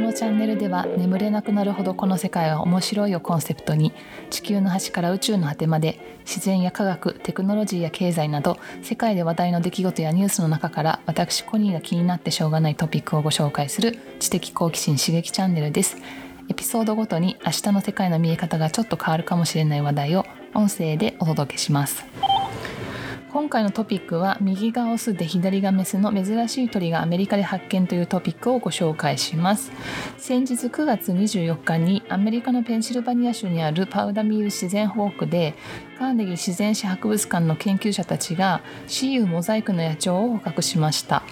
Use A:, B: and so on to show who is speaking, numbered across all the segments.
A: このチャンネルでは眠れなくなるほどこの世界は面白いをコンセプトに地球の端から宇宙の果てまで自然や科学テクノロジーや経済など世界で話題の出来事やニュースの中から私コニーが気になってしょうがないトピックをご紹介する知的好奇心刺激チャンネルです。エピソードごとに明日の世界の見え方がちょっと変わるかもしれない話題を音声でお届けします。今回のトピックは右がオスで左がメスの珍しい鳥がアメリカで発見というトピックをご紹介します。先日9月24日にアメリカのペンシルバニア州にあるパウダミール自然保護区でカーネギー自然史博物館の研究者たちがシーウモザイクの野鳥を捕獲しました。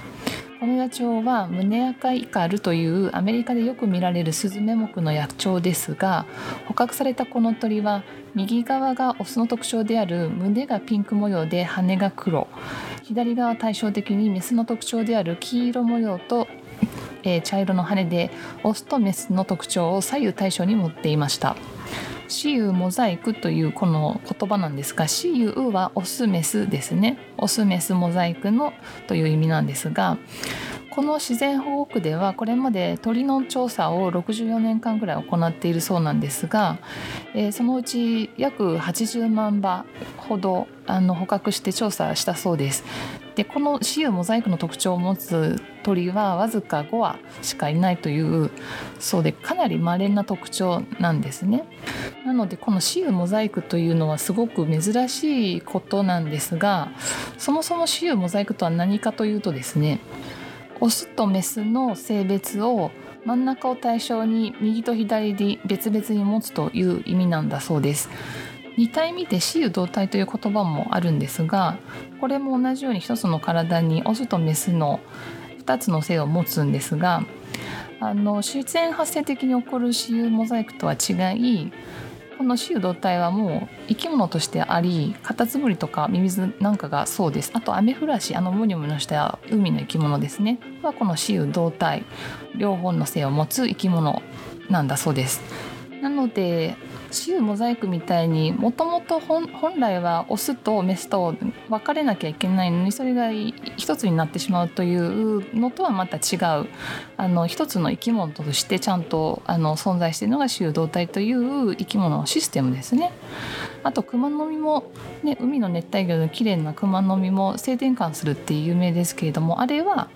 A: この野鳥はムネアカイカルというアメリカでよく見られるスズメ目の野鳥ですが捕獲されたこの鳥は右側がオスの特徴である胸がピンク模様で羽が黒左側対照的にメスの特徴である黄色模様と、えー、茶色の羽でオスとメスの特徴を左右対称に持っていました。シユモザイクというこの言葉なんですがシユはオスメスですねオスメスモザイクのという意味なんですがこの自然保護区ではこれまで鳥の調査を64年間ぐらい行っているそうなんですが、えー、そのうち約80万羽ほどあの捕獲して調査したそうです。でこの雌雄モザイクの特徴を持つ鳥はわずか5羽しかいないというそうでかなり稀な特徴なんですね。なのでこの雌雄モザイクというのはすごく珍しいことなんですがそもそも雌雄モザイクとは何かというとですねオスとメスの性別を真ん中を対象に右と左で別々に持つという意味なんだそうです。似た意味で雌雄同体という言葉もあるんですがこれも同じように一つの体にオスとメスの2つの性を持つんですがあの自然発生的に起こる雌雄モザイクとは違いこの雌雄同体はもう生き物としてありカタツムリとかミミズなんかがそうです。あとアメフラシあのムニョムニョした海の生き物ですね。はこの雌雄同体両方の性を持つ生き物なんだそうです。なので雌モザイクみたいにもともと本来はオスとメスと分かれなきゃいけないのにそれが一つになってしまうというのとはまた違うあの一つの生き物としてちゃんとあの存在しているのが雌同体という生き物のシステムですね。あとクマノミも、ね、海の熱帯魚の綺麗なクマノミも性転換するっていう有名ですけれどもあれは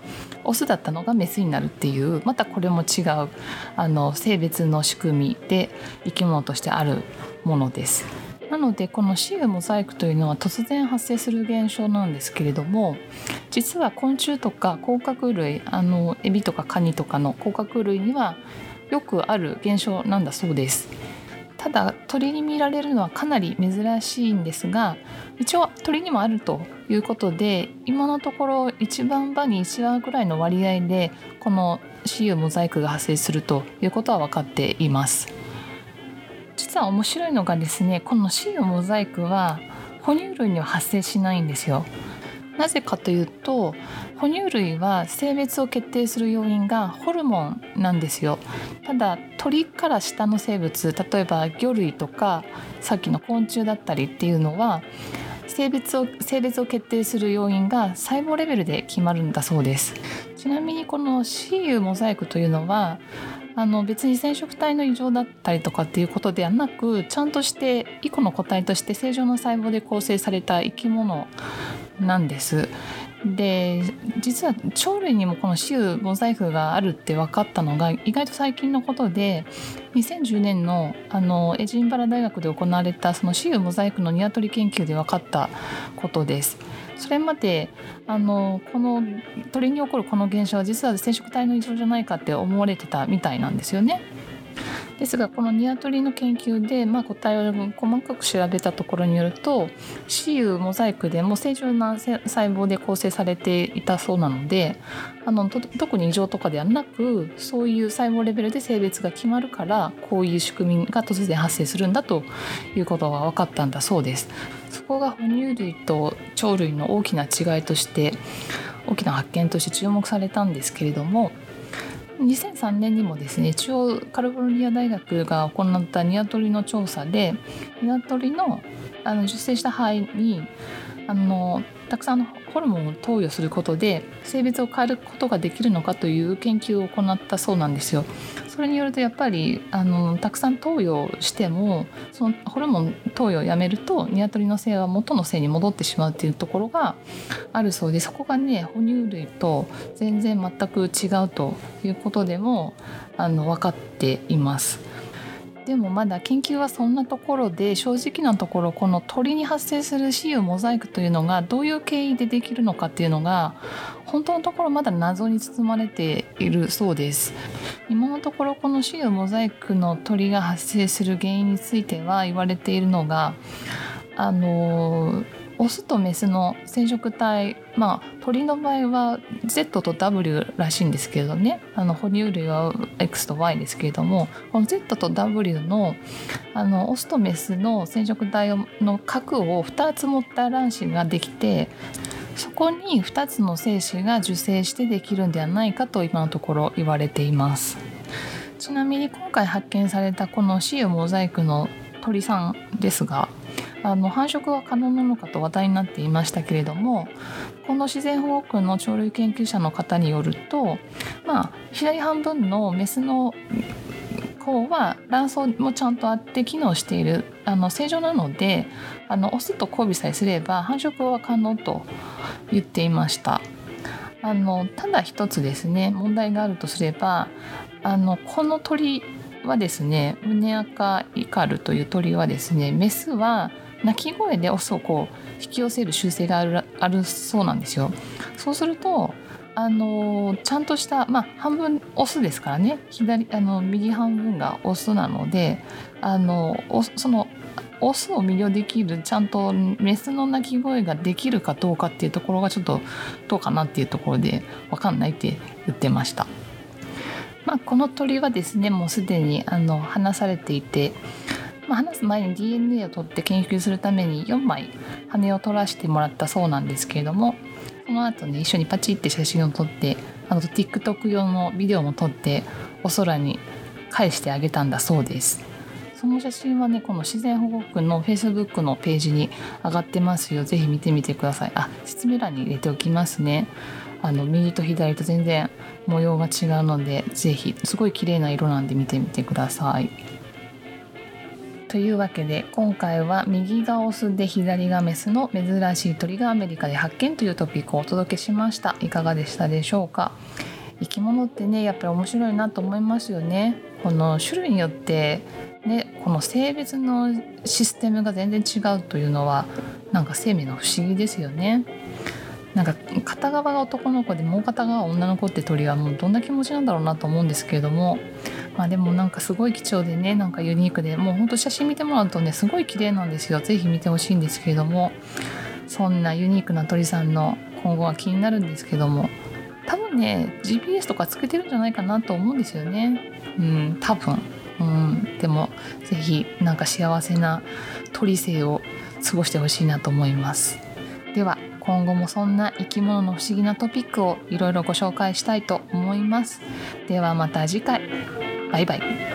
A: オスだったのがメスになるっていうまたこれも違うあの性別の仕組みで生き物としてあるものです。なのでこのシールモザイクというのは突然発生する現象なんですけれども実は昆虫とか甲殻類あのエビとかカニとかの甲殻類にはよくある現象なんだそうです。ただ鳥に見られるのはかなり珍しいんですが一応鳥にもあるということで今のところ1番場に1羽ぐらいの割合でこの雌雄モザイクが発生するということは分かっています。実は面白いのがですねこの雌雄モザイクは哺乳類には発生しないんですよ。なぜかというと哺乳類は性別を決定する要因がホルモンなんですよ。ただ鳥から下の生物例えば魚類とかさっきの昆虫だったりっていうのは性別を性別を決定する要因が細胞レベルで決まるんだそうです。ちなみにこの CU モザイクというのはあの別に染色体の異常だったりとかっていうことではなくちゃんとして一個の個体として正常な細胞で構成された生き物なんです。で実は鳥類にもこの雌雄モザイクがあるって分かったのが意外と最近のことで2010年のあのエジンバラ大学で行われたその雌雄モザイクのニワトリ研究で分かったことです。それまであのこの鳥に起こるこの現象は実は染色体の異常じゃないかって思われてたみたいなんですよね。ですがこのニワトリの研究で、まあ、個体を細かく調べたところによると雌雄モザイクでも正常な細胞で構成されていたそうなのであの特に異常とかではなくそういう細胞レベルで性別が決まるからこういう仕組みが突然発生するんだということが分かったんだそうです。そこが哺乳類と鳥類の大きな違いとして大きな発見として注目されたんですけれども2003年にもですね中央カリフォルニア大学が行ったニワトリの調査でニワトリのあの受精した肺にあのたくさんのホルモンを投与することで性別を変えることができるのかという研究を行ったそうなんですよ。それによるとやっぱりあのたくさん投与してもそのホルモン投与をやめるとニワトリの性は元の性に戻ってしまうっていうところがあるそうでそこがね哺乳類と全然全く違うということでもあの分かっています。でもまだ研究はそんなところで正直なところこの鳥に発生する雌雄モザイクというのがどういう経緯でできるのかっていうのが本当のところまだ謎に包まれているそうです。今のところこの雌雄モザイクの鳥が発生する原因については言われているのがあのーオスとメスの染色体まあ鳥の場合は Z と W らしいんですけどね。あの哺乳類は X と Y ですけれどもこの Z と W のあのオスとメスの染色体の核を2つ持った卵子ができてそこに2つの精子が受精してできるんではないかと今のところ言われています。ちなみに今回発見されたこのシウモザイクの鳥さんですがあの繁殖は可能なのかと話題になっていましたけれどもこの自然保護区の鳥類研究者の方によると、まあ、左半分のメスの方は卵巣もちゃんとあって機能しているあの正常なのであのオスと交尾さえすれば繁殖は可能と言っていました。あのただ一つですね問題があるとすればあのこの鳥はですねウネアカイカルという鳥はですねメスは鳴き声でオスをこう引き寄せる習性があるあるそうなんですよ。そうするとあのちゃんとしたまあ半分オスですからね左あの右半分がオスなのであのそのオスを魅了できるちゃんとメスの鳴き声ができるかどうかっていうところがちょっとどうかなっていうところで分かんないって言ってました。まあ、この鳥はですねもうすでにあの話されていてまあ、話す前に DNA を取って研究するために4枚羽を取らせてもらったそうなんですけれどもその後ね一緒にパチって写真を撮ってあの TikTok 用のビデオも撮ってお空に返してあげたんだそうです。その写真はねこの自然保護区の Facebook のページに上がってますよ。是非見てみてください。あ説明欄に入れておきますね。あの右と左と全然模様が違うので是非すごい綺麗な色なんで見てみてください。というわけで今回は右がオスで左がメスの珍しい鳥がアメリカで発見というトピックをお届けしました。いかがでしたでしょうか？生き物ってねやっぱり面白いなと思いますよね。この種類によってねこの性別のシステムが全然違うというのはなんか生命の不思議ですよね。なんか片側が男の子でもう片側女の子って鳥はもうどんな気持ちなんだろうなと思うんですけれどもまあでもなんかすごい貴重でねなんかユニークでもうほんと写真見てもらうとねすごい綺麗なんですよ。是非見てほしいんですけれどもそんなユニークな鳥さんの今後は気になるんですけども多分ね GPS とかつけてるんじゃないかなと思うんですよね。うん多分。うんでも是非なんか幸せな鳥生を過ごしてほしいなと思います。今後もそんな生き物の不思議なトピックをいろいろご紹介したいと思います。ではまた次回。バイバイ。